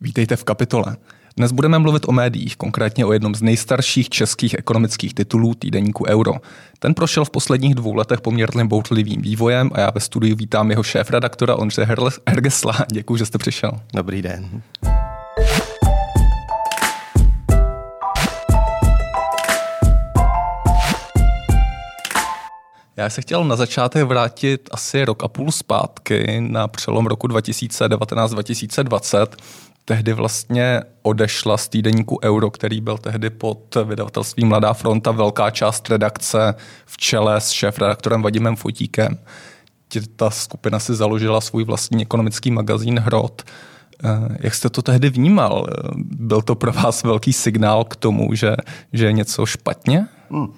Vítejte v kapitole. Dnes budeme mluvit o médiích, konkrétně o jednom z nejstarších českých ekonomických titulů týdeníku Euro. Ten prošel v posledních dvou letech poměrně boutlivým vývojem a já ve studiu vítám jeho šéf-redaktora Ondře Hergesla. Děkuji, že jste přišel. Dobrý den. Já se chtěl na začátek vrátit asi rok a půl zpátky na přelom roku 2019-2020. Tehdy vlastně odešla z týdeníku Euro, který byl tehdy pod vydavatelstvím Mladá fronta, velká část redakce v čele s šéf-redaktorem Vadimem Fotíkem. Ta skupina si založila svůj vlastní ekonomický magazín Hrot. Eh, jak jste to tehdy vnímal? Byl to pro vás velký signál k tomu, že, že je něco špatně? Hmm.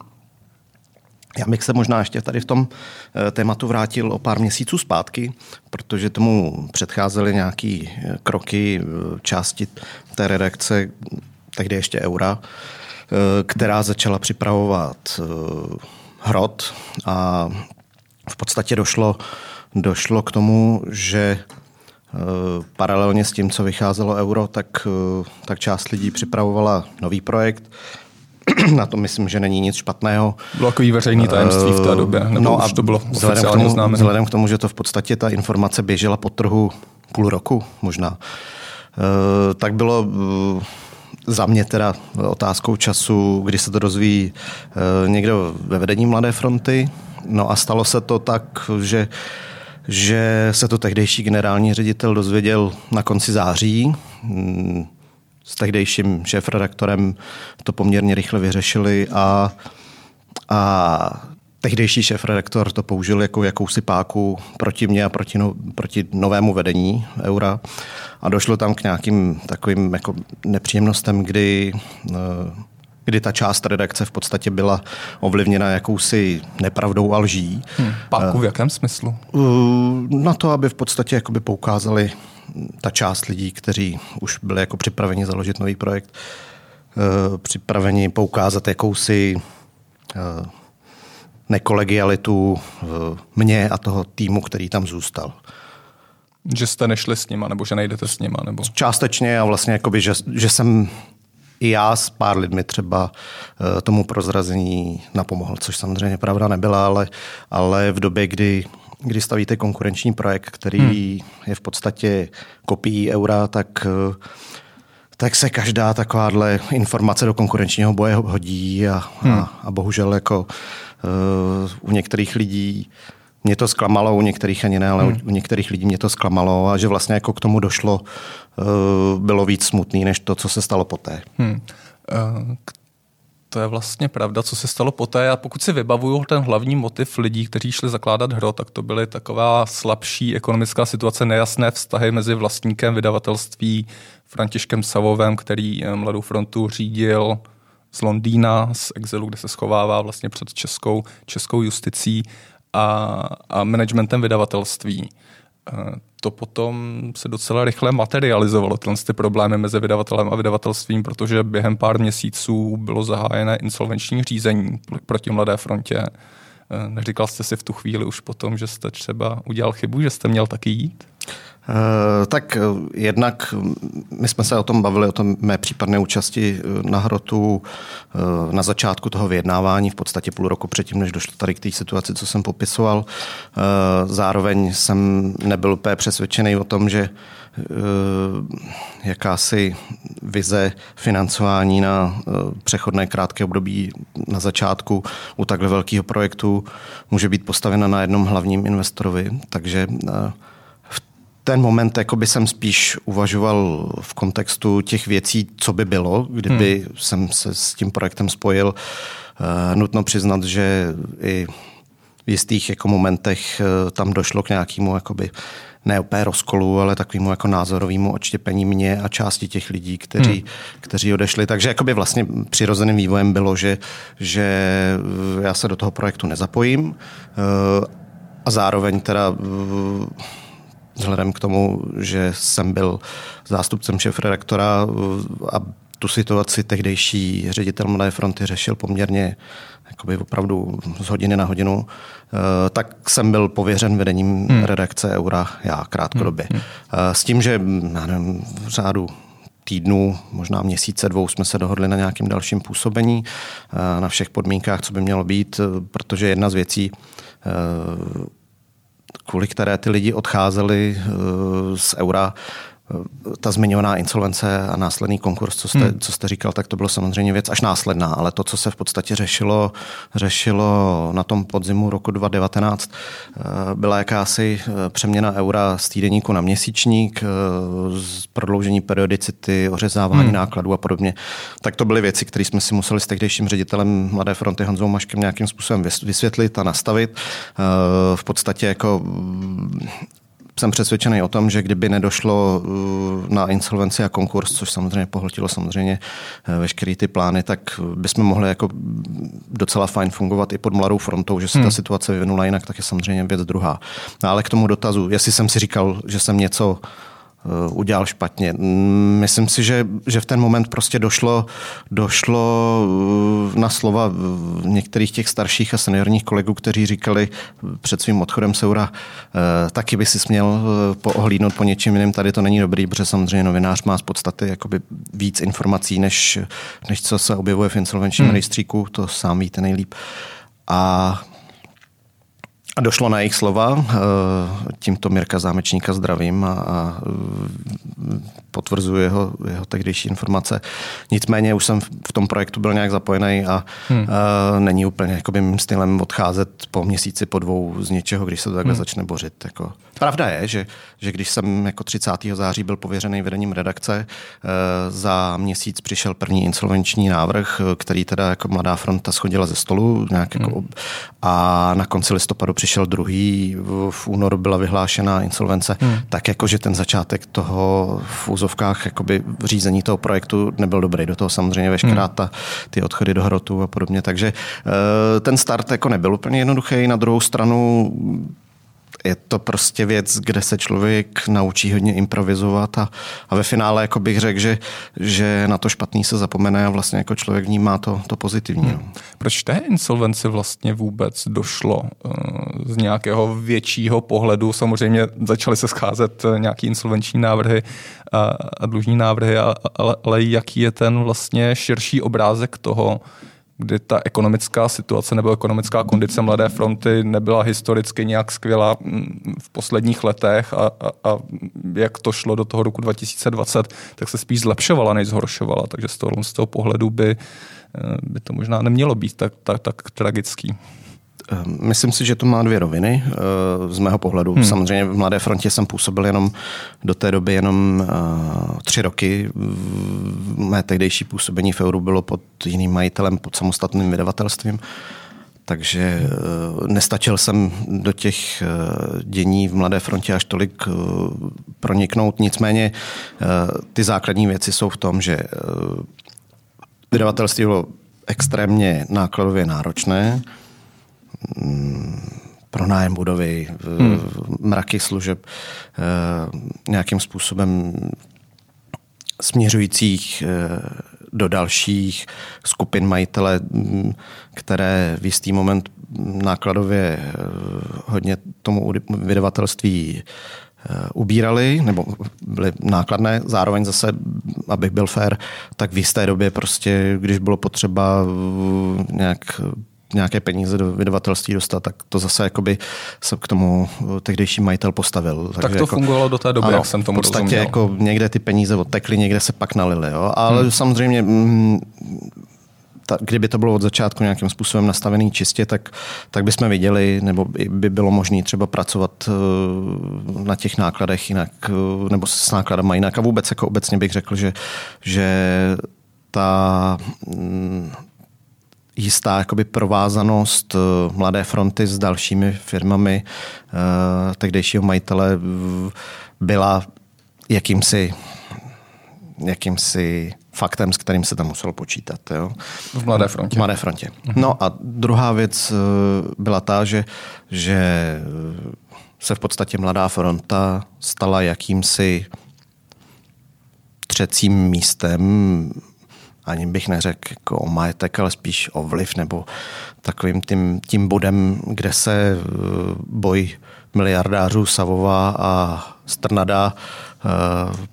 Já bych se možná ještě tady v tom eh, tématu vrátil o pár měsíců zpátky, protože tomu předcházely nějaké eh, kroky eh, části té redakce, tehdy ještě Eura, která začala připravovat hrot a v podstatě došlo, došlo k tomu, že paralelně s tím, co vycházelo euro, tak, tak část lidí připravovala nový projekt, na to myslím, že není nic špatného. Bylo takový veřejný tajemství v té době, nebo no už to bylo vzhledem k, tomu, známé. vzhledem k tomu, že to v podstatě ta informace běžela po trhu půl roku možná, eh, tak bylo eh, za mě teda otázkou času, kdy se to dozví eh, někdo ve vedení Mladé fronty. No a stalo se to tak, že že se to tehdejší generální ředitel dozvěděl na konci září. S tehdejším šéf-redaktorem to poměrně rychle vyřešili a, a tehdejší šéf-redaktor to použil jako jakousi páku proti mně a proti, no, proti novému vedení Eura. A došlo tam k nějakým takovým jako nepříjemnostem, kdy eh, kdy ta část redakce v podstatě byla ovlivněna jakousi nepravdou a lží. Hmm, páku v jakém smyslu? Eh, na to, aby v podstatě jakoby poukázali ta část lidí, kteří už byli jako připraveni založit nový projekt, eh, připraveni poukázat jakousi eh, nekolegialitu eh, mě a toho týmu, který tam zůstal. Že jste nešli s nima, nebo že nejdete s nima? Nebo... Částečně a vlastně jakoby, že, že jsem i já s pár lidmi třeba tomu prozrazení napomohl, což samozřejmě pravda nebyla, ale, ale v době, kdy kdy stavíte konkurenční projekt, který hmm. je v podstatě kopií eura, tak tak se každá takováhle informace do konkurenčního boje hodí a, hmm. a, a bohužel jako uh, u některých lidí mě to zklamalo, u některých ani ne, ale hmm. u některých lidí mě to zklamalo a že vlastně jako k tomu došlo, uh, bylo víc smutný, než to, co se stalo poté. Hmm. Uh, to je vlastně pravda, co se stalo poté. A pokud si vybavuju ten hlavní motiv lidí, kteří šli zakládat hro, tak to byly taková slabší ekonomická situace, nejasné vztahy mezi vlastníkem vydavatelství Františkem Savovem, který eh, Mladou frontu řídil z Londýna, z exilu, kde se schovává vlastně před českou, českou justicí a, a managementem vydavatelství. To potom se docela rychle materializovalo, tyhle ty problémy mezi vydavatelem a vydavatelstvím, protože během pár měsíců bylo zahájené insolvenční řízení proti Mladé frontě. Eh, neříkal jste si v tu chvíli už potom, že jste třeba udělal chybu, že jste měl taky jít? Eh, tak eh, jednak my jsme se o tom bavili, o tom mé případné účasti na hrotu na začátku toho vyjednávání, v podstatě půl roku předtím, než došlo tady k té situaci, co jsem popisoval. Zároveň jsem nebyl úplně přesvědčený o tom, že jakási vize financování na přechodné krátké období na začátku u takhle velkého projektu může být postavena na jednom hlavním investorovi. Takže ten moment jakoby jsem spíš uvažoval v kontextu těch věcí, co by bylo, kdyby hmm. jsem se s tím projektem spojil. Uh, nutno přiznat, že i v jistých jako momentech uh, tam došlo k nějakému jakoby, ne opět rozkolu, ale takovému jako názorovému odštěpení mě a části těch lidí, kteří, hmm. kteří odešli. Takže jakoby vlastně přirozeným vývojem bylo, že, že já se do toho projektu nezapojím uh, a zároveň teda vzhledem k tomu, že jsem byl zástupcem šéf-redaktora a tu situaci tehdejší ředitel Mladé fronty řešil poměrně jakoby opravdu z hodiny na hodinu, eh, tak jsem byl pověřen vedením hmm. redakce Eura já krátkodobě. Hmm. hmm. Eh, s tím, že já nevím, v řádu týdnů, možná měsíce, dvou jsme se dohodli na nějakém dalším působení, na všech podmínkách, co by mělo být, protože jedna z věcí, kvůli které ty lidi odcházeli z eura, ta zmiňovaná insolvence a následný konkurs, co jste, hmm. co jste říkal, tak to bylo samozřejmě věc až následná, ale to, co se v podstatě řešilo, řešilo na tom podzimu roku 2019, eh, byla jakási eh, přeměna eura z týdeníku na měsíčník, z eh, prodloužení periodicity, ořezávání hmm. nákladů a podobně. Tak to byly věci, které jsme si museli s tehdejším ředitelem Mladé fronty Honzou Maškem nějakým způsobem vysvětlit a nastavit. V podstatě jako jsem přesvědčený o tom, že kdyby nedošlo uh, na insolvenci a konkurs, což samozřejmě pohltilo samozřejmě eh, veškeré ty plány, tak bychom mohli jako docela fajn fungovat i pod mladou frontou, že se ta hmm. situace vyvinula jinak, tak je samozřejmě věc druhá. No, ale k tomu dotazu, jestli jsem si říkal, že jsem něco udělal špatně. Myslím si, že, že v ten moment prostě došlo, došlo eh, na slova některých těch starších a seniorních kolegů, kteří říkali před svým odchodem Seura, eh, taky by si směl poohlídnout po něčem jiném, tady to není dobrý, protože samozřejmě novinář má z podstaty jakoby víc informací, než, než co se objevuje v insolvenčním hmm. rejstříku, to sám víte nejlíp. A a došlo na jejich slova, eh, tímto Mirka Zámečníka zdravím a, a potvrzuje jeho, jeho tehdejší informace. Nicméně už jsem v tom projektu byl nějak zapojený a, hmm. a není úplně jakoby, mým stylem odcházet po měsíci, po dvou z něčeho, když se to takhle hmm. začne bořit. Jako. Pravda je, že, že když jsem jako 30. září byl pověřený vedením redakce, e, za měsíc přišel první insolvenční návrh, který teda jako Mladá fronta schodila ze stolu nějak jako, hmm. a na konci listopadu přišel druhý, v únoru byla vyhlášena insolvence, hmm. tak jako, že ten začátek toho v úzovkách jakoby řízení toho projektu nebyl dobrý. Do toho samozřejmě veškerá hmm. ta, ty odchody do hrotu a podobně. Takže eh, ten start jako nebyl úplně jednoduchý. Na druhou stranu je to prostě věc, kde se člověk naučí hodně improvizovat a, a ve finále jako bych řekl, že, že na to špatný se zapomene a vlastně jako člověk vnímá to, to pozitivní. Hmm. No. Proč té insolvenci vlastně vůbec došlo eh, z nějakého většího pohledu? Samozřejmě začaly se scházet eh, nějaký insolvenční návrhy a, a dlužní návrhy, ale, ale jaký je ten vlastně širší obrázek toho, kdy ta ekonomická situace nebo ekonomická kondice Mladé fronty nebyla historicky nějak skvělá mm, v posledních letech a, a, a jak to šlo do toho roku 2020, tak se spíš zlepšovala, než zhoršovala. Takže z toho, z toho pohledu by, eh, by to možná nemělo být tak, tak, tak tragický. Ehm, myslím si, že to má dvě roviny eh, z mého pohledu. Hmm. Samozřejmě v Mladé frontě jsem působil jenom do té doby jenom uh, tři roky. Mé tehdejší působení v Euru bylo pod jiným majitelem, pod samostatným vydavatelstvím. Takže nestačil jsem do těch dění v Mladé frontě až tolik proniknout. Nicméně ty základní věci jsou v tom, že vydavatelství bylo extrémně nákladově náročné pronájem budovy, hmm. mraky služeb eh, nějakým způsobem směřujících eh, do dalších skupin majitele, mm, které v jistý moment nákladově eh, hodně tomu vydavatelství ubírali, nebo byly nákladné. Zároveň zase, abych byl fair, tak v jisté době prostě, když bylo potřeba nějak nějaké peníze do vydavatelství dostat, tak to zase jakoby se k tomu tehdejší majitel postavil. Tak Takže to jako, fungovalo do té doby, ano, jak jsem tomu v podstatě rozuměl. jako někde ty peníze odtekly, někde se pak nalily. Jo? Ale hmm. samozřejmě mm, ta, kdyby to bylo od začátku nějakým způsobem nastavený čistě, tak, tak bychom viděli, nebo by, by bylo možné třeba pracovat uh, na těch nákladech jinak, uh, nebo s nákladama jinak. A vůbec jako obecně bych řekl, že, že ta, mm, jistá jakoby provázanost eh, Mladé fronty s dalšími firmami eh, tehdejšího majitele byla jakýmsi, jakýmsi faktem, s kterým se tam muselo počítat. Jo? V Mladé frontě. V Mladé frontě. No a druhá věc eh, byla ta, že, že se v podstatě Mladá fronta stala jakýmsi třecím místem ani bych neřekl jako o majetek, ale spíš o vliv nebo takovým tím, tím bodem, kde se eh, boj miliardářů Savova a Strnada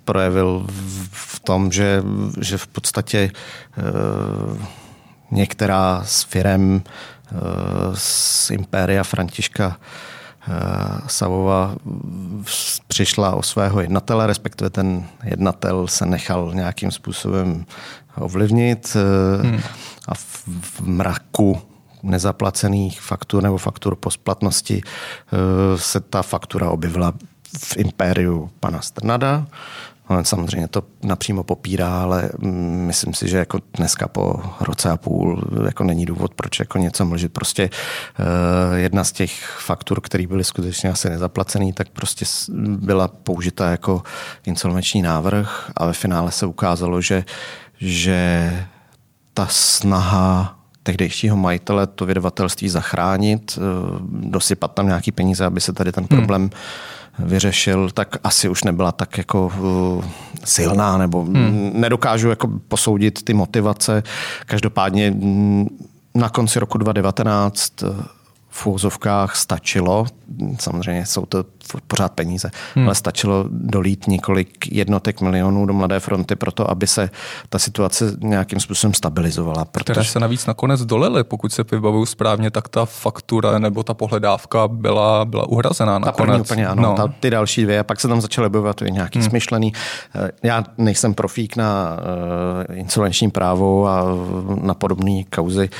projevil v tom, že, že v podstatě některá z firem z Impéria Františka Savova přišla o svého jednatele, respektive ten jednatel se nechal nějakým způsobem ovlivnit hmm. a v mraku nezaplacených faktur nebo faktur po splatnosti se ta faktura objevila v impériu pana Strnada. On samozřejmě to napřímo popírá, ale mm, myslím si, že jako dneska po roce a půl jako není důvod, proč jako něco mlžit. Prostě uh, jedna z těch faktur, které byly skutečně asi nezaplacený, tak prostě byla použita jako insolvenční návrh a ve finále se ukázalo, že, že ta snaha tehdejšího majitele to vydavatelství zachránit, uh, dosypat tam nějaký peníze, aby se tady ten hmm. problém hmm vyřešil, tak asi už nebyla tak jako uh, silná, nebo hmm. nedokážu jako posoudit ty motivace. Každopádně mm, na konci roku 2019 v úzovkách stačilo, samozřejmě jsou to pořád peníze, hmm. ale stačilo dolít několik jednotek milionů do Mladé fronty pro to, aby se ta situace nějakým způsobem stabilizovala. Protože... Které se navíc nakonec dolily, pokud se vybavuju správně, tak ta faktura nebo ta pohledávka byla, byla uhrazená nakonec. Ta první úplně ano, no. ta, ty další dvě a pak se tam začaly objevovat nějaký hmm. smyšlený. Eh, já nejsem profík na uh, insolvenční právo a na podobné kauzy,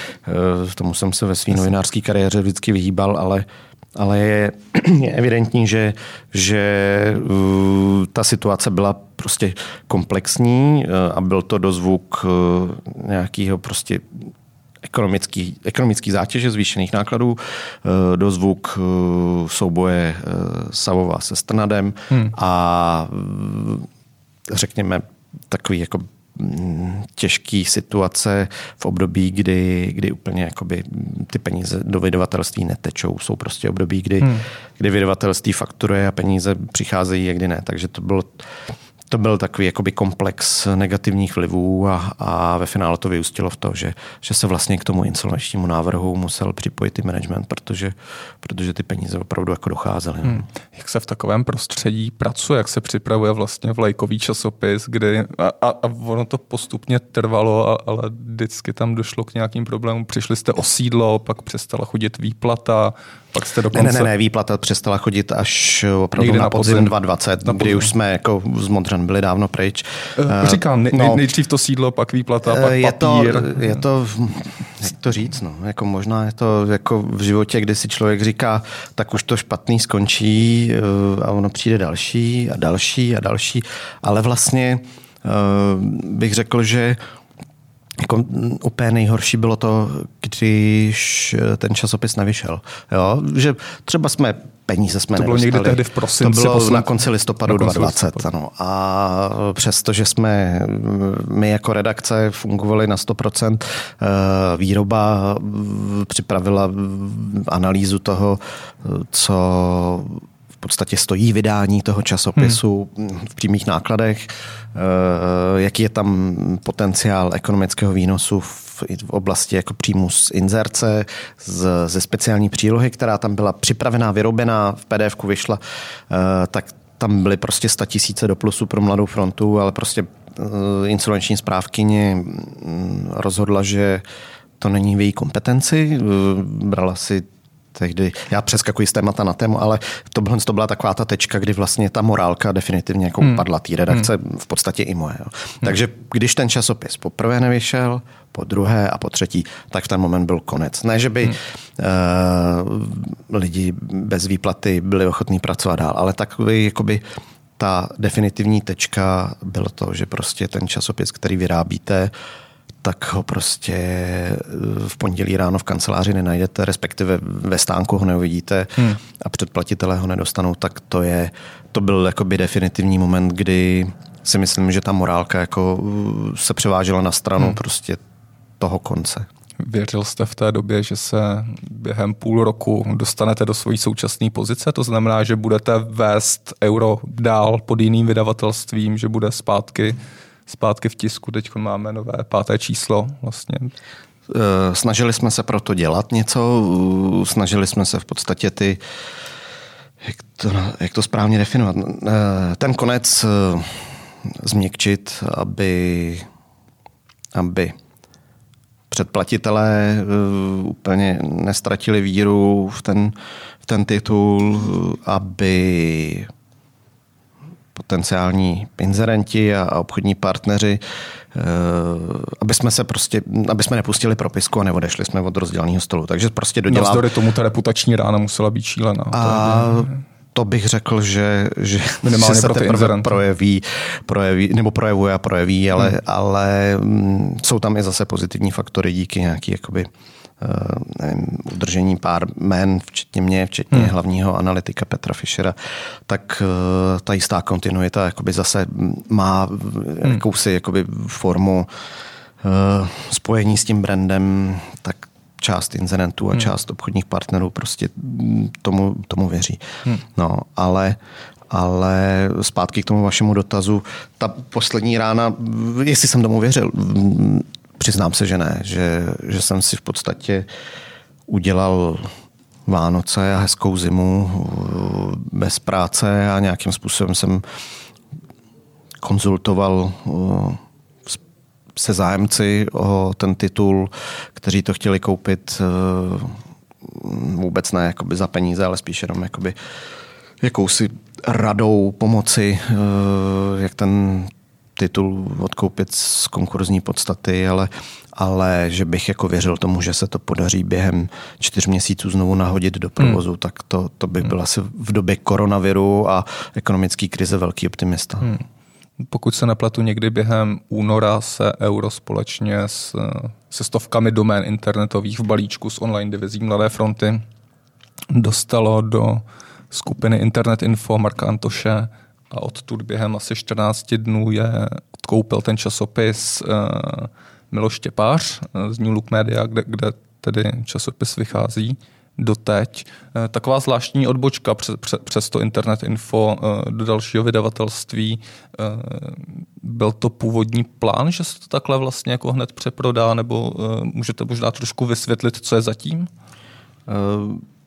uh, tomu jsem se ve své novinářské kariéře vždycky vyhýbal, ale ale je, je evidentní, že, že uh, ta situace byla prostě komplexní uh, a byl to dozvuk uh, nějakého prostě ekonomický, ekonomický zátěže zvýšených nákladů, dozvuk souboje Savova se Strnadem hmm. a řekněme takový jako těžké situace v období, kdy, kdy úplně jakoby ty peníze do vydavatelství netečou. Jsou prostě období, kdy, hmm. kdy vydavatelství fakturuje a peníze přicházejí, a kdy ne. Takže to bylo to byl takový jakoby komplex negativních vlivů a, a ve finále to vyústilo v to, že, že se vlastně k tomu insolvenčnímu návrhu musel připojit i management, protože, protože ty peníze opravdu jako docházely. No. Hmm. Jak se v takovém prostředí pracuje, jak se připravuje vlastně vlajkový časopis, kdy a, a, a ono to postupně trvalo, a, ale vždycky tam došlo k nějakým problémům. Přišli jste o sídlo, pak přestala chodit výplata, pak jste dokonce... Ne, ne, ne, výplata přestala chodit až opravdu na, na podzim, podzim 2020, na kdy už jsme jako z Modřan byli dávno pryč. Uh, říkám, nej, no, nejdřív to sídlo, pak výplata, pak je papír. To, je to, jak to říct, no, jako možná je to jako v životě, kdy si člověk říká, tak už to špatný skončí a ono přijde další a další a další, ale vlastně bych řekl, že jako úplně nejhorší bylo to, když ten časopis nevyšel. Jo? Že třeba jsme peníze jsme To bylo nedostali. někdy tehdy v prosinci. To bylo poslední... na konci listopadu na konci 2020. Listopadu. Ano. A přesto, že jsme my jako redakce fungovali na 100%, eh, výroba připravila analýzu toho, co podstatě stojí vydání toho časopisu hmm. v přímých nákladech, eh, jaký je tam potenciál ekonomického výnosu v, oblasti jako příjmu z inzerce, z, ze speciální přílohy, která tam byla připravená, vyrobená, v pdf vyšla, eh, tak tam byly prostě 100 tisíce do plusu pro Mladou frontu, ale prostě eh, insolvenční správkyně mm, rozhodla, že to není v její kompetenci. Brala si tehdy, já přeskakuji z témata na tému, ale to, bylo, to byla taková ta tečka, kdy vlastně ta morálka definitivně jako hmm. padla té redakce, hmm. v podstatě i moje. Jo. Hmm. Takže když ten časopis poprvé nevyšel, po druhé a po třetí, tak v ten moment byl konec. Ne, že by hmm. uh, lidi bez výplaty byli ochotní pracovat dál, ale takový jakoby ta definitivní tečka bylo to, že prostě ten časopis, který vyrábíte, uh, tak ho prostě eh, v pondělí ráno v kanceláři nenajdete, respektive ve stánku ho neuvidíte hmm. a předplatitelé ho nedostanou, tak to je, to byl jakoby definitivní moment, kdy si myslím, že ta morálka jako eh, se převážela na stranu hmm. prostě toho konce. Věřil jste v té době, že se během půl roku dostanete do své současné pozice? To znamená, že budete vést euro dál pod jiným vydavatelstvím, že bude zpátky zpátky v tisku. Teď máme nové páté číslo vlastně. Eh, snažili jsme se proto dělat něco, snažili jsme se v podstatě ty jak to, jak to správně definovat? Ten konec změkčit, aby, aby předplatitelé úplně nestratili víru v ten, v ten titul, aby potenciální inzerenti a obchodní partneři, eh, aby jsme se prostě, aby jsme nepustili propisku a neodešli jsme od rozdělného stolu. Takže prostě dodělá... Navzdory tomu ta reputační rána musela být šílená. A to bych řekl, že, že, Minimálně že se pro teprve projeví, projeví, nebo projevuje a projeví, ale, hmm. ale mm, jsou tam i zase pozitivní faktory díky nějaký jakoby, Eh, nevím, udržení pár jmén, včetně mě, včetně hmm. hlavního analytika Petra Fischera, tak eh, ta jistá kontinuita jakoby zase má hmm. jakousi jakoby formu eh, spojení s tím brandem, tak část inzerentů a hmm. část obchodních partnerů prostě tomu, tomu věří. Hmm. No, ale ale zpátky k tomu vašemu dotazu, ta poslední rána, jestli jsem tomu věřil, Přiznám se, že ne, že, že jsem si v podstatě udělal Vánoce a hezkou zimu uh, bez práce a nějakým způsobem jsem konzultoval uh, se zájemci o ten titul, kteří to chtěli koupit uh, vůbec ne jakoby za peníze, ale spíš jenom jakoby jakousi radou pomoci, jak ten titul odkoupit z konkurzní podstaty, ale, ale že bych jako věřil tomu, že se to podaří během čtyř měsíců znovu nahodit do provozu, hmm. tak to, to bych byl asi v době koronaviru a ekonomické krize velký optimista. Hmm. Pokud se nepletu, někdy během února se euro společně s, se stovkami domén internetových v balíčku s online divizí Mladé fronty dostalo do skupiny Internet Info Marka Antoše a odtud během asi 14 dnů je odkoupil ten časopis uh, Miloš Štěpář uh, z New Look Media, kde, kde tedy časopis vychází doteď. Uh, taková zvláštní odbočka přes, přes to Internet Info uh, do dalšího vydavatelství. Uh, byl to původní plán, že se to takhle vlastně jako hned přeprodá, nebo můžete možná trošku vysvětlit, co je zatím?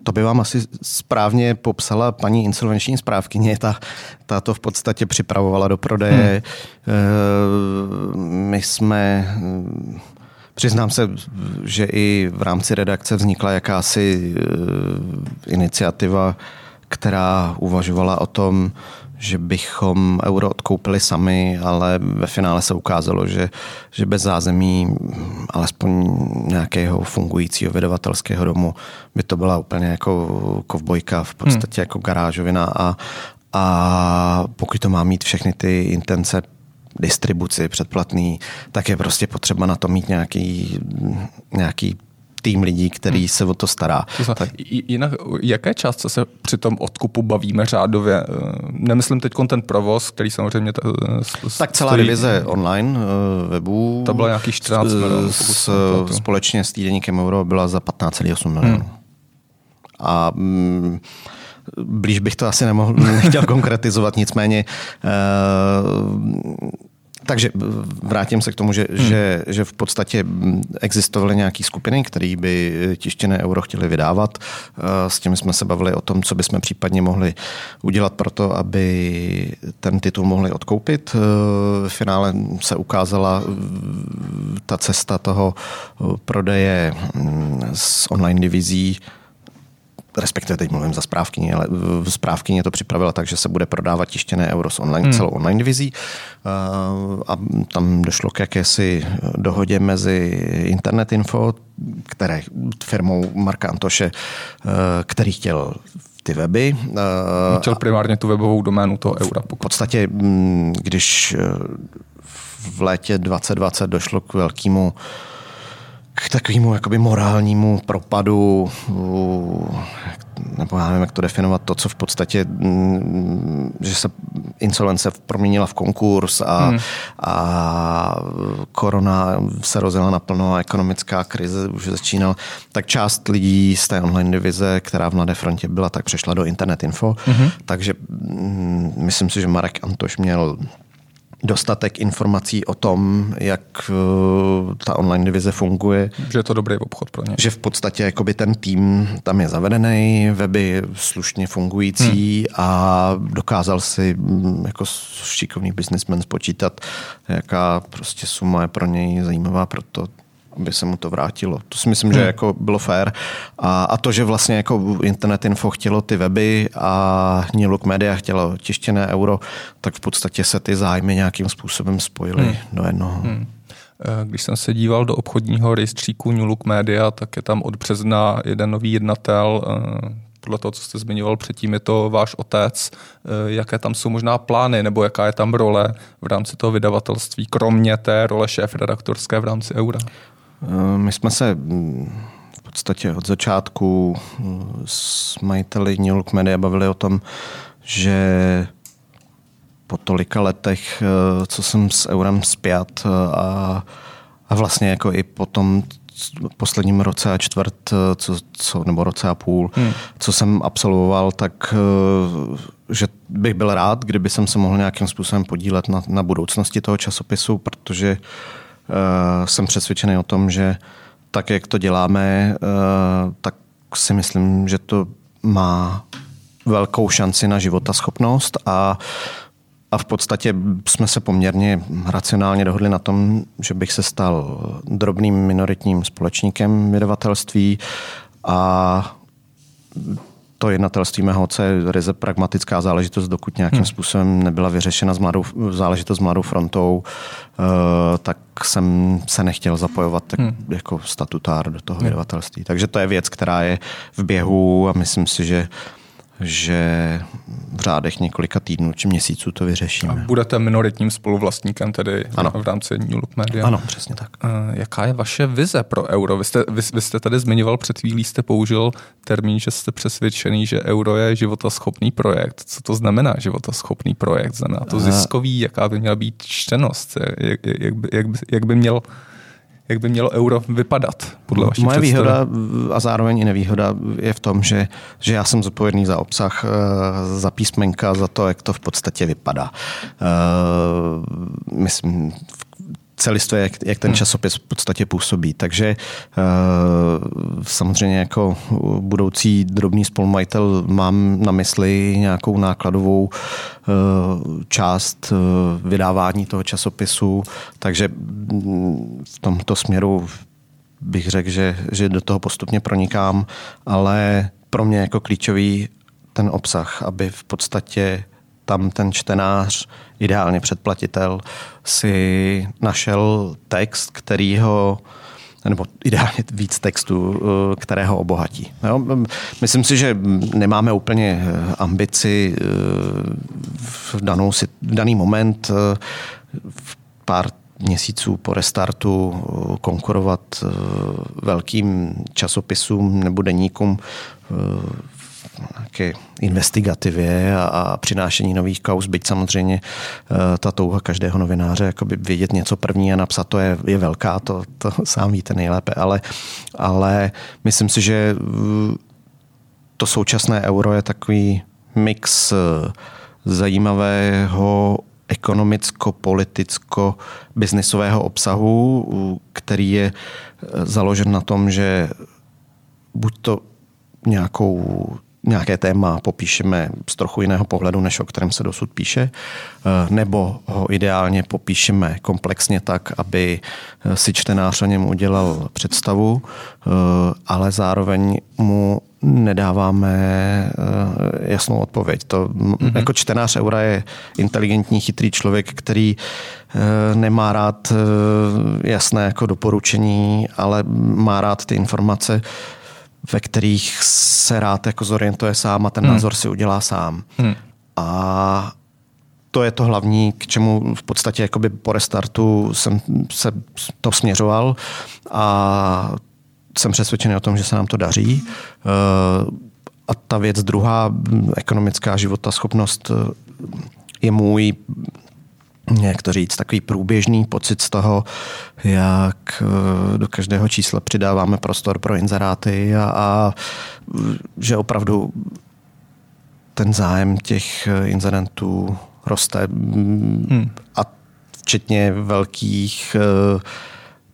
To by vám asi správně popsala paní insolvenční správkyně. Ta, ta to v podstatě připravovala do prodeje. Hmm. My jsme, přiznám se, že i v rámci redakce vznikla jakási eh, iniciativa, která uvažovala o tom, že bychom euro odkoupili sami, ale ve finále se ukázalo, že, že bez zázemí alespoň nějakého fungujícího vydavatelského domu by to byla úplně jako kovbojka, v podstatě hmm. jako garážovina a, a pokud to má mít všechny ty intence distribuci předplatný, tak je prostě potřeba na to mít nějaký, nějaký tým lidí, který hmm. se o to stará. tak. Jinak, jaké částce se při tom odkupu bavíme řádově? Eh, nemyslím teď ten provoz, který samozřejmě... T- eh, tak celá stojí... divize online eh, webů... To bylo nějakých 14 milionů. Společně s týdeníkem Euro byla za 15,8 milionů. Hmm. A mm, blíž bych to asi nemohl, nechtěl konkretizovat, nicméně takže vrátím se k tomu, že, hmm. že, že v podstatě existovaly nějaké skupiny, které by tištěné euro chtěli vydávat. S těmi jsme se bavili o tom, co bychom případně mohli udělat pro to, aby ten titul mohli odkoupit. V finále se ukázala ta cesta toho prodeje s online divizí respektive teď mluvím za správkyně, ale správkyně to připravila tak, že se bude prodávat tištěné euro s online, hmm. celou online divizí uh, a tam došlo k jakési dohodě mezi Internet Info, které firmou Marka Antoše, uh, který chtěl ty weby. Uh, chtěl primárně tu webovou doménu toho eura. V podstatě, mm, když v létě 2020 došlo k velkému k takovému jakoby morálnímu propadu, nebo já nevím, jak to definovat, to, co v podstatě, mm, že se insolvence proměnila v konkurs a, hmm. a korona se rozjela naplno a ekonomická krize už začínala, tak část lidí z té online divize, která v Mladé frontě byla, tak přešla do Internet Info. Hmm. Takže mm, myslím si, že Marek Antoš měl dostatek informací o tom, jak uh, ta online divize funguje. Že je to dobrý obchod pro ně. Že v podstatě jakoby ten tým tam je zavedený, weby slušně fungující hmm. a dokázal si mm, jako šikovný businessman spočítat, jaká prostě suma je pro něj zajímavá, proto aby se mu to vrátilo. To si myslím, hmm. že jako bylo fair. A, a to, že vlastně jako Internet Info chtělo ty weby a New Look Media chtělo tištěné euro, tak v podstatě se ty zájmy nějakým způsobem spojily hmm. do jednoho. Hmm. Eh, když jsem se díval do obchodního rejstříku New Look Media, tak je tam od března jeden nový jednatel, eh, podle toho, co jste zmiňoval předtím, je to váš otec. Eh, jaké tam jsou možná plány, nebo jaká je tam role v rámci toho vydavatelství, kromě té role šéf redaktorské v rámci Eura? Eh, my jsme se mm, v podstatě od začátku mm, s majiteli New Look Media bavili o tom, že po tolika letech, eh, co jsem s eurem zpět eh, a, a vlastně jako i po tom posledním roce a čtvrt, co, co, nebo roce a půl, hmm. co jsem absolvoval, tak že bych byl rád, kdyby jsem se mohl nějakým způsobem podílet na, na budoucnosti toho časopisu, protože uh, jsem přesvědčený o tom, že tak, jak to děláme, eh, tak si myslím, že to má velkou šanci na životaschopnost a a v podstatě jsme se poměrně racionálně dohodli na tom, že bych se stal drobným minoritním společníkem vydavatelství a to jednatelství mého otce je ryze pragmatická záležitost, dokud nějakým hmm. způsobem nebyla vyřešena z mladou, záležitost s mladou frontou, uh, tak jsem se nechtěl zapojovat tak hmm. jako statutár do toho hmm. vydavatelství. Takže to je věc, která je v běhu a myslím si, že uh, že v řádech několika týdnů či měsíců to vyřešíme. A budete minoritním spoluvlastníkem tedy ano. v rámci New Look Media? Ano, přesně tak. Jaká je vaše vize pro euro? Vy jste, vy, vy jste tady zmiňoval před chvílí, jste použil termín, že jste přesvědčený, že euro je životaschopný projekt. Co to znamená životaschopný projekt? Znamená to ziskový? Jaká by měla být čtenost? Jak, jak, jak, by, jak by měl jak by mělo euro vypadat podle vaší Moje výhoda a zároveň i nevýhoda je v tom, že, že já jsem zodpovědný za obsah, eh, za písmenka, za to, jak to v podstatě vypadá. Eh, myslím, celistvě, jak, jak ten hmm. časopis v podstatě působí. Takže uh, samozřejmě jako budoucí drobný spolumajitel mám na mysli nějakou nákladovou uh, část uh, vydávání toho časopisu, takže mm, v tomto směru bych řekl, že, že do toho postupně pronikám, ale pro mě jako klíčový ten obsah, aby v podstatě tam ten čtenář, ideálně předplatitel, si našel text, který ho nebo ideálně víc textu, eh, které ho obohatí. Jo? Myslím si, že nemáme úplně eh, ambici eh, v, danou, v daný moment v pár měsíců po restartu konkurovat velkým časopisům nebo deníkům nějaké investigativě a, a přinášení nových kauz, byť samozřejmě eh, ta touha každého novináře jakoby vědět něco první a napsat to je, je velká, to, to sám víte nejlépe, ale, ale myslím si, že eh, to současné euro je takový mix eh, zajímavého ekonomicko, biznisového obsahu, který je založen na tom, že buď to nějakou nějaké téma popíšeme z trochu jiného pohledu, než o kterém se dosud píše, eh, nebo ho ideálně popíšeme komplexně tak, aby eh, si čtenář o něm udělal představu, eh, ale zároveň mu nedáváme jasnou odpověď. To, mm-hmm. Jako čtenář Eura je inteligentní, chytrý člověk, který nemá rád jasné jako doporučení, ale má rád ty informace, ve kterých se rád jako zorientuje sám a ten hmm. názor si udělá sám. Hmm. A to je to hlavní, k čemu v podstatě jakoby po restartu jsem se to směřoval a jsem přesvědčený o tom, že se nám to daří. Eh, a ta věc druhá, ekonomická života, schopnost eh, je můj jak to říct, takový průběžný pocit z toho, jak eh, do každého čísla přidáváme prostor pro inzeráty a, a že opravdu ten zájem těch inzerentů roste hmm. a včetně velkých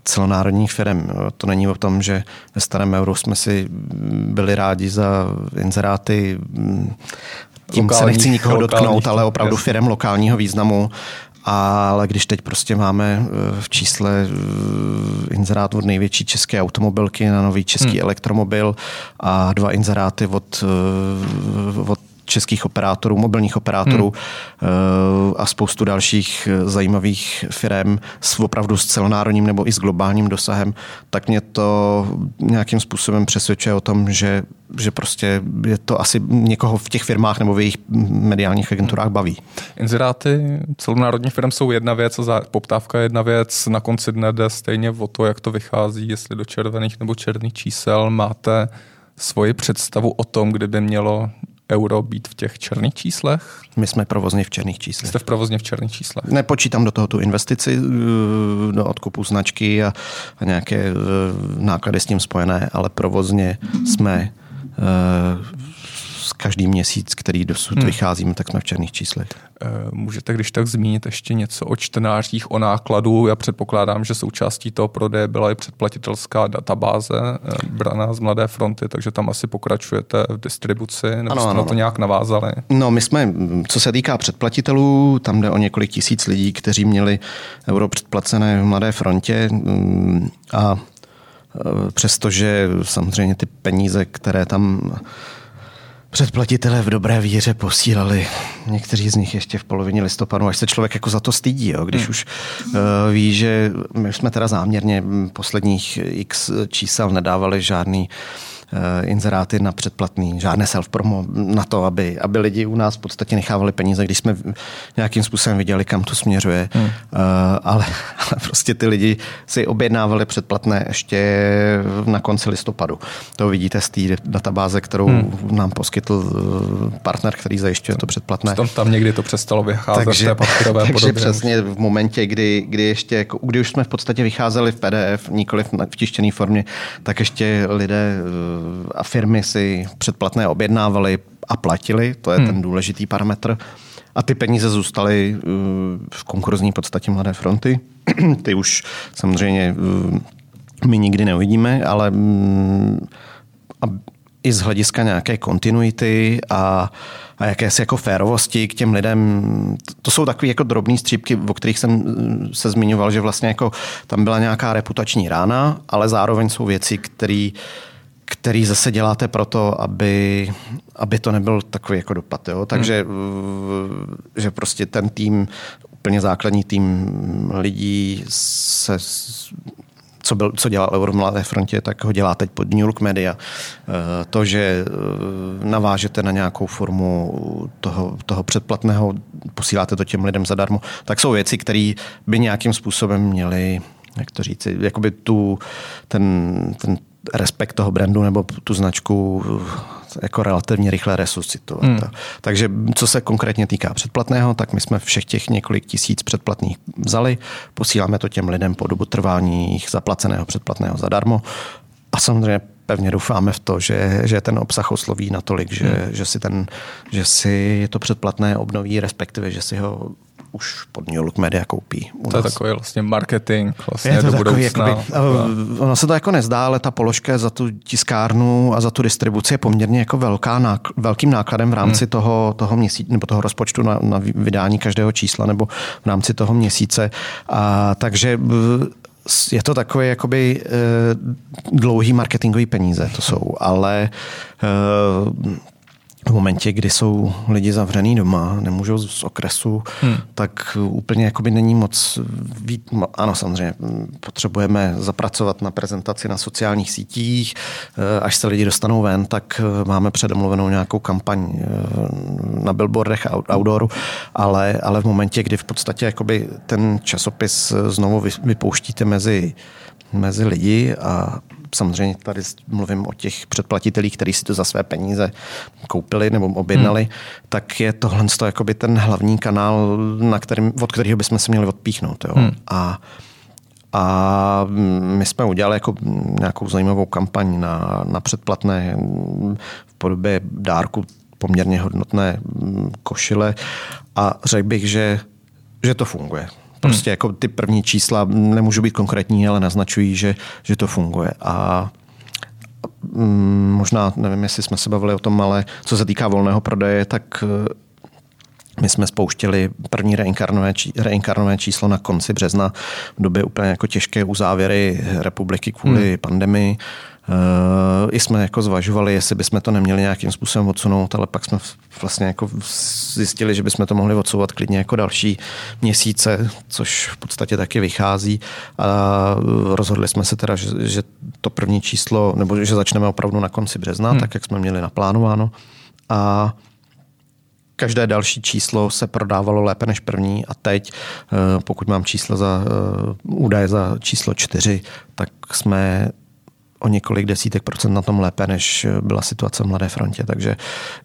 celonárodních firm. To není o tom, že ve starém euru jsme si byli rádi za inzeráty tím lokálních, se nechci nikoho dotknout, ale opravdu jasný. firm lokálního významu. Ale když teď prostě máme eh, v čísle eh, inzerát od největší české automobilky na nový český hmm. elektromobil a dva inzeráty od, eh, od českých operátorů, mobilních operátorů hmm. a spoustu dalších zajímavých firm s opravdu s celonárodním nebo i s globálním dosahem, tak mě to nějakým způsobem přesvědčuje o tom, že, že prostě je to asi někoho v těch firmách nebo v jejich mediálních agenturách baví. Inzeráty celonárodních firm jsou jedna věc, a poptávka je jedna věc. Na konci dne jde stejně o to, jak to vychází, jestli do červených nebo černých čísel máte svoji představu o tom, kdyby mělo euro být v těch černých číslech? My jsme provozně v černých číslech. Jste v provozně v černých číslech. Nepočítám do toho tu investici eh, do odkupu značky a, a nějaké eh, náklady s tím spojené, ale provozně jsme eh, každý měsíc, který dosud hmm. vycházíme, tak jsme v černých číslech. Eh, můžete když tak zmínit ještě něco o čtenářích, o nákladu? Já předpokládám, že součástí toho prodeje byla i předplatitelská databáze eh, braná z Mladé fronty, takže tam asi pokračujete v distribuci, nebo ano, jste ano, na to nějak navázali? No, my jsme, co se týká předplatitelů, tam jde o několik tisíc lidí, kteří měli euro předplacené v Mladé frontě mm, a eh, přestože samozřejmě ty peníze, které tam předplatitelé v dobré víře posílali. Někteří z nich ještě v polovině listopadu, až se člověk jako za to stydí, jo? když hmm. už uh, ví, že my jsme teda záměrně posledních x čísel nedávali žádný Eh, inzeráty na předplatný, žádné self-promo na to, aby, aby lidi u nás v podstatě nechávali peníze, když jsme nějakým způsobem viděli, kam to směřuje. Hmm. Uh, ale, ale prostě ty lidi si objednávali předplatné ještě na konci listopadu. To vidíte z té databáze, kterou hmm. nám poskytl eh, partner, který zajišťuje to předplatné. Tam, tam někdy to přestalo vycházet takže, v té papírové takže podobě. přesně v momentě, kdy, kdy ještě, jako, kdy už jsme v podstatě vycházeli v PDF, nikoli v tištěné formě, tak ještě lidé a firmy si předplatné objednávali a platili, to je hmm. ten důležitý parametr. A ty peníze zůstaly uh, v konkurzní podstatě Mladé fronty. Ty už samozřejmě uh, my nikdy neuvidíme, ale mm, i z hlediska nějaké kontinuity a, a jakési jako férovosti k těm lidem. To jsou takové jako drobné střípky, o kterých jsem uh, se zmiňoval, že vlastně jako tam byla nějaká reputační rána, ale zároveň jsou věci, které který zase děláte proto, aby, aby to nebyl takový jako dopad. Jo? Takže hmm. že prostě ten tým, úplně základní tým lidí se co, byl, co dělal Euro v Mladé frontě, tak ho dělá teď pod New York Media. Eh, to, že eh, navážete na nějakou formu toho, toho předplatného, posíláte to těm lidem zadarmo, tak jsou věci, které by nějakým způsobem měly jak to říci, jakoby tu, ten, ten respekt toho brandu nebo tu značku jako relativně rychle resuscitovat. Hmm. Takže co se konkrétně týká předplatného, tak my jsme všech těch několik tisíc předplatných vzali, posíláme to těm lidem po dobu trvání jich zaplaceného předplatného zadarmo a samozřejmě pevně doufáme v to, že, že ten obsah osloví natolik, že, hmm. že, si ten, že si to předplatné obnoví, respektive, že si ho už pod New York Media koupí. U to nás. je takový vlastně marketing vlastně je to do takový, budoucna. Jakoby, no. ono se to jako nezdá, ale ta položka za tu tiskárnu a za tu distribuci je poměrně jako velká, nákl, velkým nákladem v rámci hmm. toho, toho měsíce, nebo toho rozpočtu na, na vydání každého čísla nebo v rámci toho měsíce. A, takže je to takové jakoby e, dlouhý marketingový peníze, to jsou, ale e, v momentě, kdy jsou lidi zavřený doma, nemůžou z okresu, hmm. tak úplně jakoby není moc vít. Ano, samozřejmě, potřebujeme zapracovat na prezentaci na sociálních sítích. Eh, až se lidi dostanou ven, tak eh, máme předomluvenou nějakou kampaň eh, na billboardech outdooru, ale, ale v momentě, kdy v podstatě jakoby ten časopis znovu vypouštíte mezi mezi lidi a samozřejmě tady mluvím o těch předplatitelích, kteří si to za své peníze koupili nebo objednali, hmm. tak je tohle jakoby ten hlavní kanál, na kterým, od kterého bychom se měli odpíchnout. Jo? Hmm. A a my jsme udělali jako nějakou zajímavou kampaň na, na předplatné v podobě dárku poměrně hodnotné košile a řekl bych, že, že to funguje. Prostě hmm. jako ty první čísla, nemůžu být konkrétní, ale naznačují, že, že to funguje. A mm, možná, nevím, jestli jsme se bavili o tom, ale co se týká volného prodeje, tak my jsme spouštěli první reinkarnové, reinkarnové číslo na konci března v době úplně jako těžké uzávěry republiky kvůli hmm. pandemii. Uh, I jsme jako zvažovali, jestli bychom to neměli nějakým způsobem odsunout, ale pak jsme vlastně jako zjistili, že bychom to mohli odsouvat klidně jako další měsíce, což v podstatě taky vychází. A rozhodli jsme se teda, že, že to první číslo, nebo že začneme opravdu na konci března, hmm. tak jak jsme měli naplánováno. A každé další číslo se prodávalo lépe než první a teď, eh, pokud mám číslo za eh, údaje za číslo čtyři, tak jsme o několik desítek procent na tom lépe, než byla situace v Mladé frontě. Takže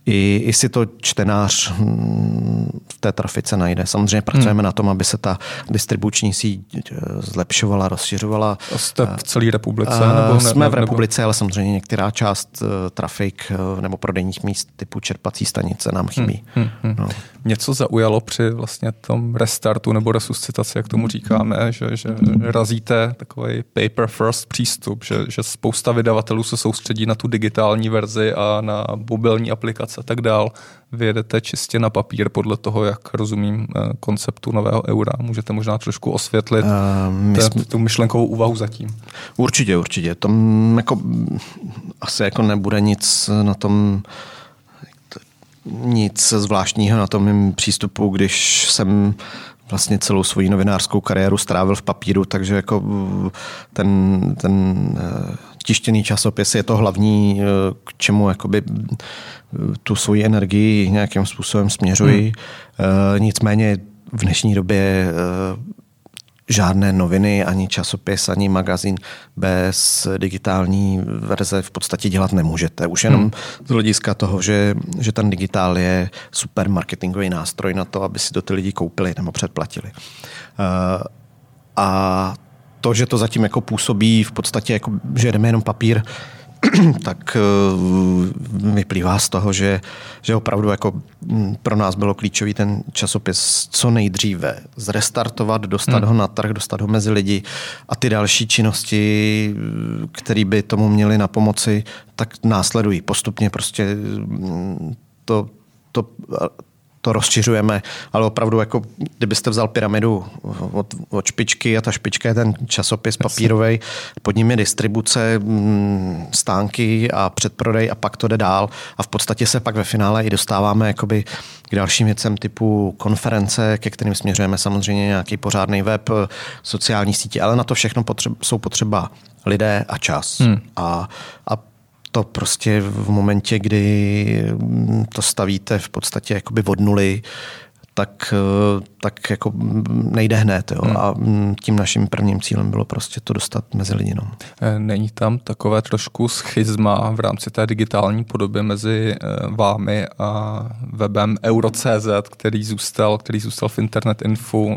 i, i si to čtenář hm, v té trafice najde. Samozřejmě pracujeme hmm. na tom, aby se ta distribuční síť eh, zlepšovala, rozšiřovala. A jste v celé republice? Nebo ne, Jsme v republice, nebo... ale samozřejmě některá část eh, trafik eh, nebo prodejních míst typu čerpací stanice nám chybí. Hmm, hmm, hmm. No. Něco zaujalo při vlastně tom restartu nebo resuscitaci, jak tomu říkáme, že, že razíte takový paper first přístup, že, že spousta vydavatelů se soustředí na tu digitální verzi a na mobilní aplikace a tak dál. Vyjedete čistě na papír podle toho, jak rozumím eh, konceptu nového eura. Můžete možná trošku osvětlit uh, my jsme... tu myšlenkovou úvahu zatím. Určitě, určitě. To jako, asi jako nebude nic na tom nic zvláštního na tom mým přístupu, když jsem vlastně celou svoji novinářskou kariéru strávil v papíru, takže jako ten, ten eh, tištěný časopis je to hlavní, eh, k čemu jakoby eh, tu svoji energii nějakým způsobem směřuji. Hmm. Nicméně v dnešní době žádné noviny, ani časopis, ani magazín bez digitální verze v podstatě dělat nemůžete. Už jenom hmm. z hlediska toho, že, že ten digitál je super marketingový nástroj na to, aby si to ty lidi koupili nebo předplatili. Uh, a to, že to zatím jako působí v podstatě, jako, že jdeme jenom papír, tak eh, vyplývá z toho, že, že opravdu jako hm, pro nás bylo klíčový ten časopis co nejdříve zrestartovat, dostat hmm. ho na trh, dostat ho mezi lidi a ty další činnosti, které by tomu měly na pomoci, tak následují postupně prostě hm, to, to, to rozšiřujeme, ale opravdu jako kdybyste vzal pyramidu od, od špičky a ta špička je ten časopis papírový, pod ním je distribuce, mm, stánky a předprodej a pak to jde dál a v podstatě se pak ve finále i dostáváme jakoby k dalším věcem typu konference, ke kterým směřujeme samozřejmě nějaký pořádný web, sociální sítě, ale na to všechno potřeba, jsou potřeba lidé a čas. Hmm. A, a to prostě v momentě, kdy to stavíte v podstatě jakoby od nuly, tak, eh, tak jako nejde hned. Jo. Hmm. A tím naším prvním cílem bylo prostě to dostat mezi lidi. No. Eh, není tam takové trošku schizma v rámci té digitální podoby mezi eh, vámi a webem Euro.cz, který zůstal, který zůstal v Internet Info.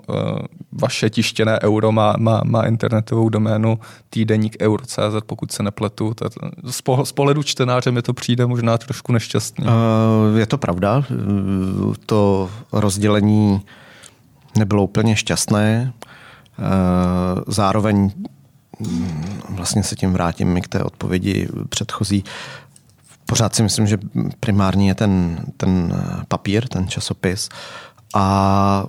Vaše tištěné euro má, má, má internetovou doménu týdeník Euro.cz, pokud se nepletu. Z pohledu čtenáře mi to přijde možná trošku nešťastný. Je to pravda. To rozdělení rozdělení nebylo úplně šťastné. Eh, zároveň mm, vlastně se tím vrátím k té odpovědi předchozí. Pořád si myslím, že primární je ten, ten papír, ten časopis. A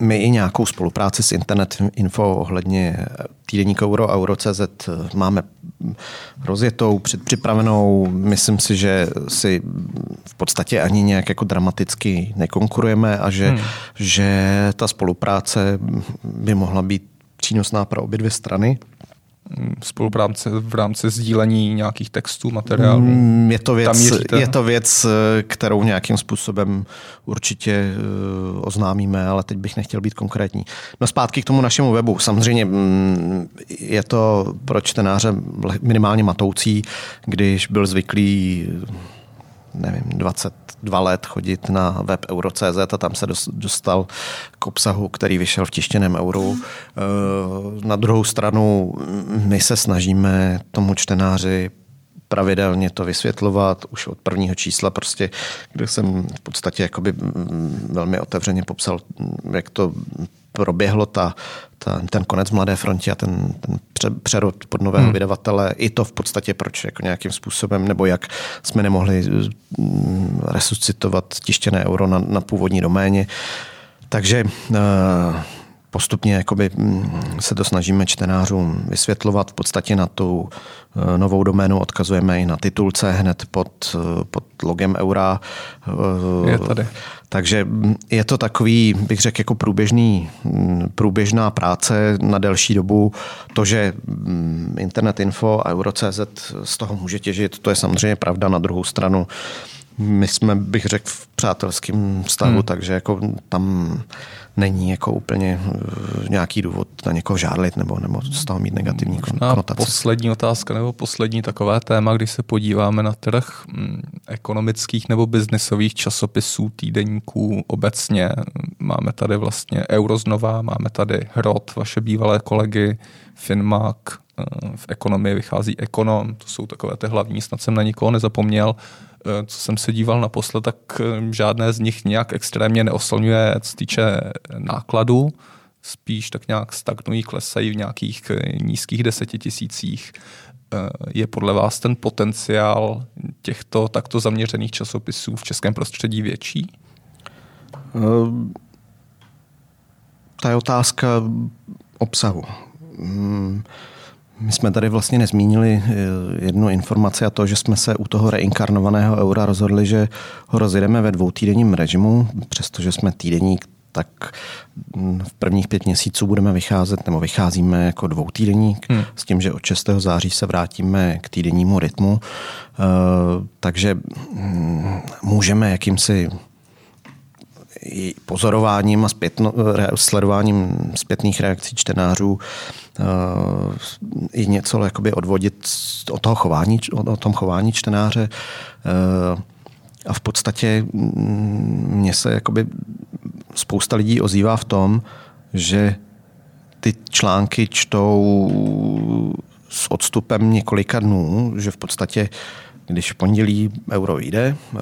my i nějakou spolupráci s Internet Info ohledně týdeníku Euro a Euro.cz máme rozjetou, předpřipravenou. Myslím si, že si v podstatě ani nějak jako dramaticky nekonkurujeme a že, hmm. že ta spolupráce by mohla být přínosná pro obě dvě strany spolupráce v rámci sdílení nějakých textů, materiálů? Mm, je to, věc, je to věc, kterou nějakým způsobem určitě eh, oznámíme, ale teď bych nechtěl být konkrétní. No zpátky k tomu našemu webu. Samozřejmě mm, je to pro čtenáře minimálně matoucí, když byl zvyklý nevím, 22 let chodit na web Euro.cz a tam se dostal k obsahu, který vyšel v tištěném euru. Eh, na druhou stranu my se snažíme tomu čtenáři pravidelně to vysvětlovat už od prvního čísla, prostě, kde jsem v podstatě jakoby velmi otevřeně popsal, jak to proběhlo ta, ta, ten konec Mladé frontě a ten, ten přerod pod nového hmm. vydavatele, i to v podstatě proč jako nějakým způsobem, nebo jak jsme nemohli mm, resuscitovat tištěné euro na, na původní doméně. Takže uh, postupně jakoby mm, se to snažíme čtenářům vysvětlovat. V podstatě na tu eh, novou doménu odkazujeme i na titulce hned pod, eh, pod logem eura. Eh, je tady. Takže mm, je to takový, bych řekl, jako průběžný, mm, průběžná práce na delší dobu. To, že Internet Info a Euro.cz z toho může těžit, to je samozřejmě pravda. Na druhou stranu my jsme, bych řekl, v přátelském stavu, hmm. takže jako tam není jako úplně eh, nějaký důvod na někoho žádlit nebo, nebo z toho mít negativní konotace. poslední otázka nebo poslední takové téma, když se podíváme na trh mm, ekonomických nebo biznisových časopisů, týdeníků obecně. Máme tady vlastně Euroznova, máme tady Hrot, vaše bývalé kolegy, Finmak, eh, v ekonomii vychází Ekonom, to jsou takové ty hlavní, snad jsem na nikoho nezapomněl. Eh, co jsem se díval naposled, tak eh, žádné z nich nějak extrémně neoslňuje, co týče nákladů, spíš tak nějak stagnují, klesají v nějakých eh, nízkých desetitisících. Je podle vás ten potenciál těchto takto zaměřených časopisů v českém prostředí větší? Ta je otázka obsahu. Hmm my jsme tady vlastně nezmínili eh, jednu informaci a to, že jsme se u toho reinkarnovaného eura rozhodli, že ho rozjedeme ve dvoutýdenním režimu, přestože jsme týdenník, tak mm, v prvních pět měsíců budeme vycházet, nebo vycházíme jako dvoutýdenník, hmm. s tím, že od 6. září se vrátíme k týdennímu rytmu. Eh, takže mm, můžeme jakýmsi pozorováním a zpětno, sledováním zpětných reakcí čtenářů uh, i něco jakoby odvodit o, toho chování, o, tom chování čtenáře. Uh, a v podstatě mm, mně se jakoby spousta lidí ozývá v tom, že ty články čtou s odstupem několika dnů, že v podstatě, když v pondělí euro jde, uh,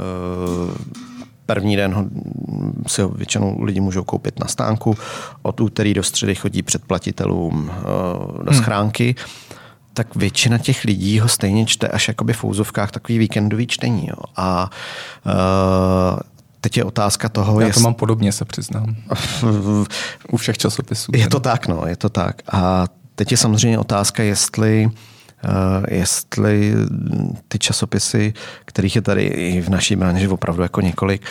První den ho, si ho většinou lidi můžou koupit na stánku, od úterý do středy chodí předplatitelům uh, do hmm. schránky, tak většina těch lidí ho stejně čte až jakoby v úzovkách takový víkendový čtení. Jo. A uh, Teď je otázka toho, Já to jest... mám podobně, se přiznám. U všech časopisů. Je to tak, no, je to tak. A teď je samozřejmě otázka, jestli Eh, jestli ty časopisy, kterých je tady i v naší branži opravdu jako několik,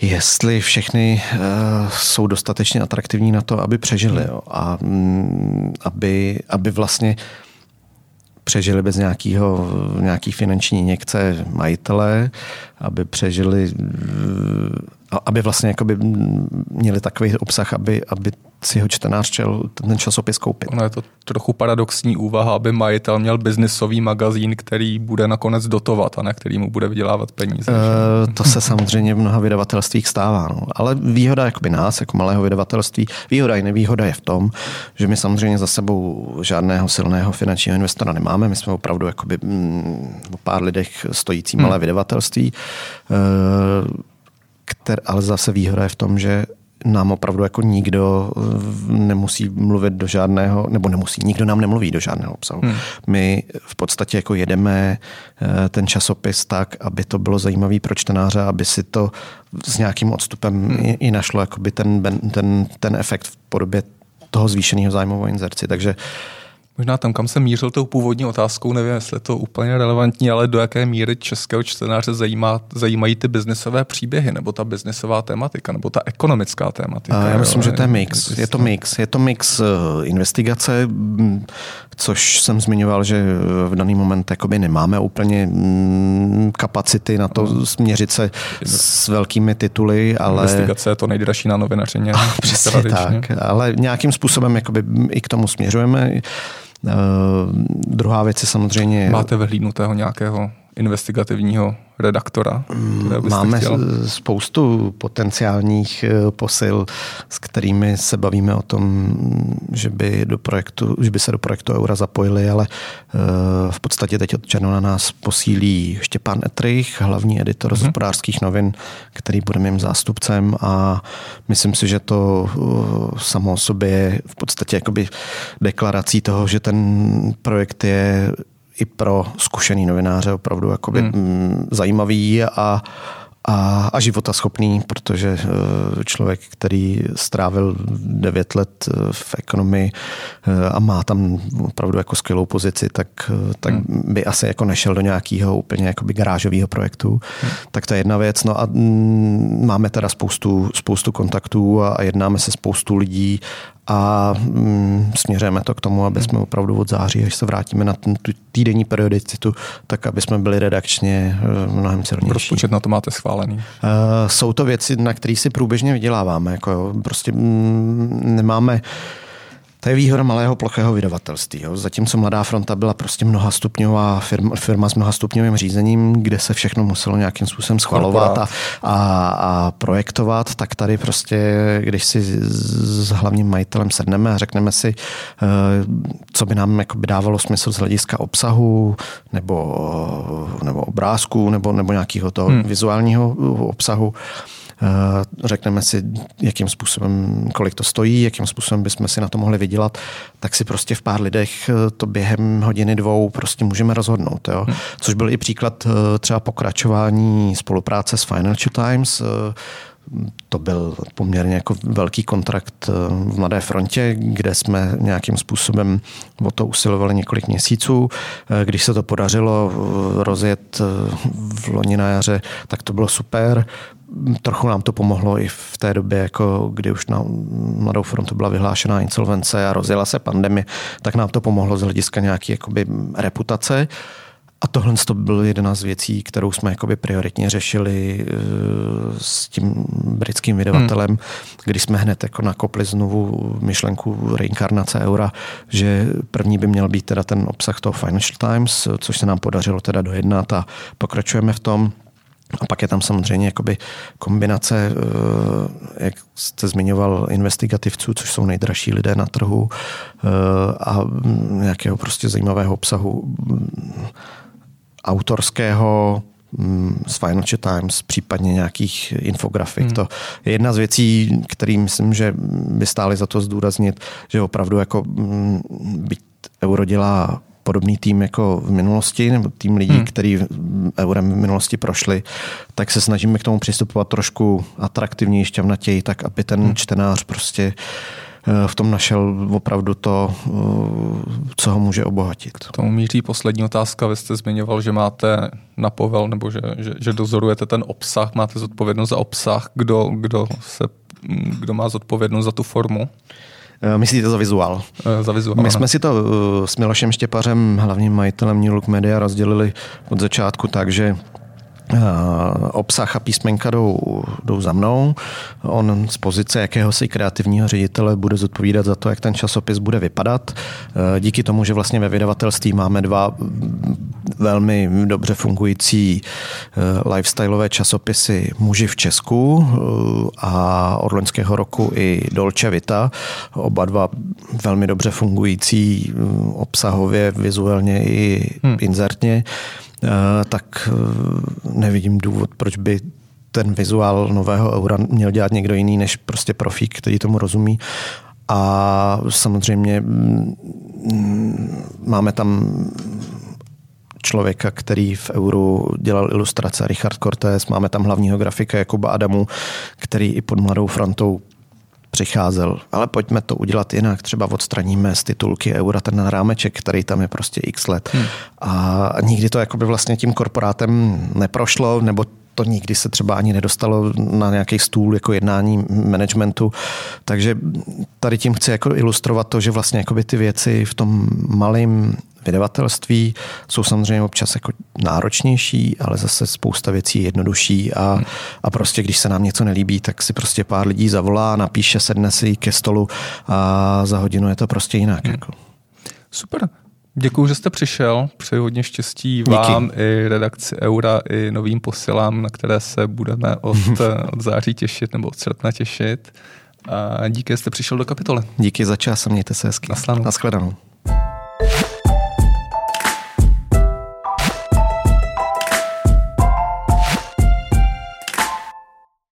jestli všechny uh, jsou dostatečně atraktivní na to, aby přežili jo, a um, aby, aby vlastně přežili bez nějakého, nějaký finanční injekce majitele, aby přežili, eh, aby vlastně jakoby měli takový obsah, aby, aby si ho čtenář chtěl ten časopis koupit. Ono je to trochu paradoxní úvaha, aby majitel měl biznisový magazín, který bude nakonec dotovat a ne který mu bude vydělávat peníze. E, to se samozřejmě v mnoha vydavatelstvích stává. No. Ale výhoda jakoby nás, jako malého vydavatelství, výhoda i nevýhoda je v tom, že my samozřejmě za sebou žádného silného finančního investora nemáme. My jsme opravdu jakoby, mm, o pár lidech stojící malé hmm. vydavatelství. E, kter, ale zase výhoda je v tom, že nám opravdu jako nikdo eh, nemusí mluvit do žádného, nebo nemusí, nikdo nám nemluví do žádného obsahu. Hmm. My v podstatě jako jedeme eh, ten časopis tak, aby to bylo zajímavé pro čtenáře, aby si to s nějakým odstupem hmm. i, i našlo jakoby ten, ten, ten efekt v podobě toho zvýšeného zájmu o inzerci. Takže uh, Možná tam, kam jsem mířil tou původní otázkou, nevím, jestli je to úplně relevantní, ale do jaké míry českého čtenáře zajímá, zajímají ty biznesové příběhy, nebo ta biznesová tématika, nebo ta ekonomická tématika. A já myslím, jo, že to je mix. Je to mix. Je to mix eh, investigace, mm, což jsem zmiňoval, že v daný moment jakoby nemáme úplně mm, kapacity na to no. směřit se s velkými tituly, ale... Investigace je to nejdražší na novinařině. Přesně tak, ale nějakým způsobem jakoby i k tomu směřujeme. Uh, druhá věc je samozřejmě... Máte vyhlídnutého nějakého investigativního redaktora? Máme chtěl? spoustu potenciálních eh, posil, s kterými se bavíme o tom, že by, do projektu, že by se do projektu Eura zapojili, ale eh, v podstatě teď od června nás posílí Štěpán Etrich, hlavní editor mm-hmm. z hospodářských novin, který bude mým zástupcem a myslím si, že to eh, samo o sobě je v podstatě jakoby deklarací toho, že ten projekt je i pro zkušený novináře opravdu jakoby hmm. zajímavý a a, a životaschopný, protože eh, člověk, který strávil 9 let eh, v ekonomii eh, a má tam opravdu jako skvělou pozici, tak, tak hmm. by asi jako nešel do nějakého úplně jakoby garážového projektu. Hmm. Tak to je jedna věc. No a mm, máme teda spoustu, spoustu kontaktů a jednáme se spoustu lidí a mm, směřujeme to k tomu, aby jsme opravdu od září, až se vrátíme na ten, týdenní periodicitu, tak aby jsme byli redakčně uh, mnohem silnější. Rozpočet na to máte schválený? Uh, jsou to věci, na které si průběžně vyděláváme. Jako jo. Prostě mm, nemáme to je výhoda malého plochého vydavatelství. Jo. Zatímco Mladá fronta byla prostě mnohastupňová firma, firma s mnohastupňovým řízením, kde se všechno muselo nějakým způsobem schvalovat a, a, a projektovat, tak tady prostě, když si s hlavním majitelem sedneme a řekneme si, eh, co by nám by dávalo smysl z hlediska obsahu nebo, nebo obrázku nebo, nebo nějakého toho hmm. vizuálního obsahu, řekneme si, jakým způsobem, kolik to stojí, jakým způsobem bychom si na to mohli vydělat, tak si prostě v pár lidech eh, to během hodiny dvou prostě můžeme rozhodnout. Jo? Hmm. Což byl i příklad eh, třeba pokračování spolupráce s Financial Times, to byl poměrně jako velký kontrakt v Mladé frontě, kde jsme nějakým způsobem o to usilovali několik měsíců. Když se to podařilo rozjet v loni na jaře, tak to bylo super trochu nám to pomohlo i v té době, jako kdy už na Mladou frontu byla vyhlášená insolvence a rozjela se pandemie, tak nám to pomohlo z hlediska nějaké jakoby, reputace. A tohle to byl jedna z věcí, kterou jsme jakoby prioritně řešili eh, s tím britským vydavatelem, hmm. kdy jsme hned jako nakopli znovu myšlenku reinkarnace eura, že první by měl být teda ten obsah toho Financial Times, což se nám podařilo teda dojednat a pokračujeme v tom. A pak je tam samozřejmě jakoby kombinace, eh, jak jste zmiňoval, investigativců, což jsou nejdražší lidé na trhu eh, a nějakého prostě zajímavého obsahu mm, autorského mm, z Financial Times, případně nějakých infografik. Hmm. To je jedna z věcí, který myslím, že by stály za to zdůraznit, že opravdu jako mm, byť euro dělá podobný tým jako v minulosti, nebo tým lidí, hmm. který eurem v minulosti prošli, tak se snažíme k tomu přistupovat trošku atraktivněji, šťavnatěji, tak aby ten hmm. čtenář prostě eh, v tom našel opravdu to, eh, co ho může obohatit. K tomu míří poslední otázka. Vy jste zmiňoval, že máte na povel, nebo že, že, že dozorujete ten obsah, máte zodpovědnost za obsah. Kdo, kdo, se, kdo má zodpovědnost za tu formu? Eh, myslíte za vizuál? Eh, za vizuál. My jsme si to eh, s Milošem Štěpařem, hlavním majitelem New Look Media, rozdělili od začátku tak, že obsah a písmenka jdou, jdou za mnou. On z pozice jakéhosi kreativního ředitele bude zodpovídat za to, jak ten časopis bude vypadat. Díky tomu, že vlastně ve vydavatelství máme dva velmi dobře fungující lifestyleové časopisy Muži v Česku a od loňského roku i Dolce Vita. Oba dva velmi dobře fungující obsahově, vizuálně i hmm. inzertně. Eh, tak eh, nevidím důvod, proč by ten vizuál nového eura měl dělat někdo jiný než prostě profík, který tomu rozumí. A samozřejmě mm, máme tam člověka, který v euru dělal ilustrace, Richard Cortés, máme tam hlavního grafika Jakuba Adamu, který i pod Mladou frontou přicházel, ale pojďme to udělat jinak, třeba odstraníme z titulky eura ten rámeček, který tam je prostě x let. Hmm. A nikdy to jakoby vlastně tím korporátem neprošlo, nebo to nikdy se třeba ani nedostalo na nějaký stůl jako jednání managementu. Takže tady tím chci jako ilustrovat to, že vlastně jakoby ty věci v tom malém vydavatelství jsou samozřejmě občas jako náročnější, ale zase spousta věcí je jednodušší a, a prostě když se nám něco nelíbí, tak si prostě pár lidí zavolá, napíše, sedne si ke stolu a za hodinu je to prostě jinak. Hmm. Jako. Super. Děkuji, že jste přišel. Přeji hodně štěstí Díky. vám i redakci Eura, i novým posilám, na které se budeme od, od září těšit nebo od srpna těšit. A díky, že jste přišel do kapitole. Díky za čas a mějte se hezky. Naschledanou. Naschledanou.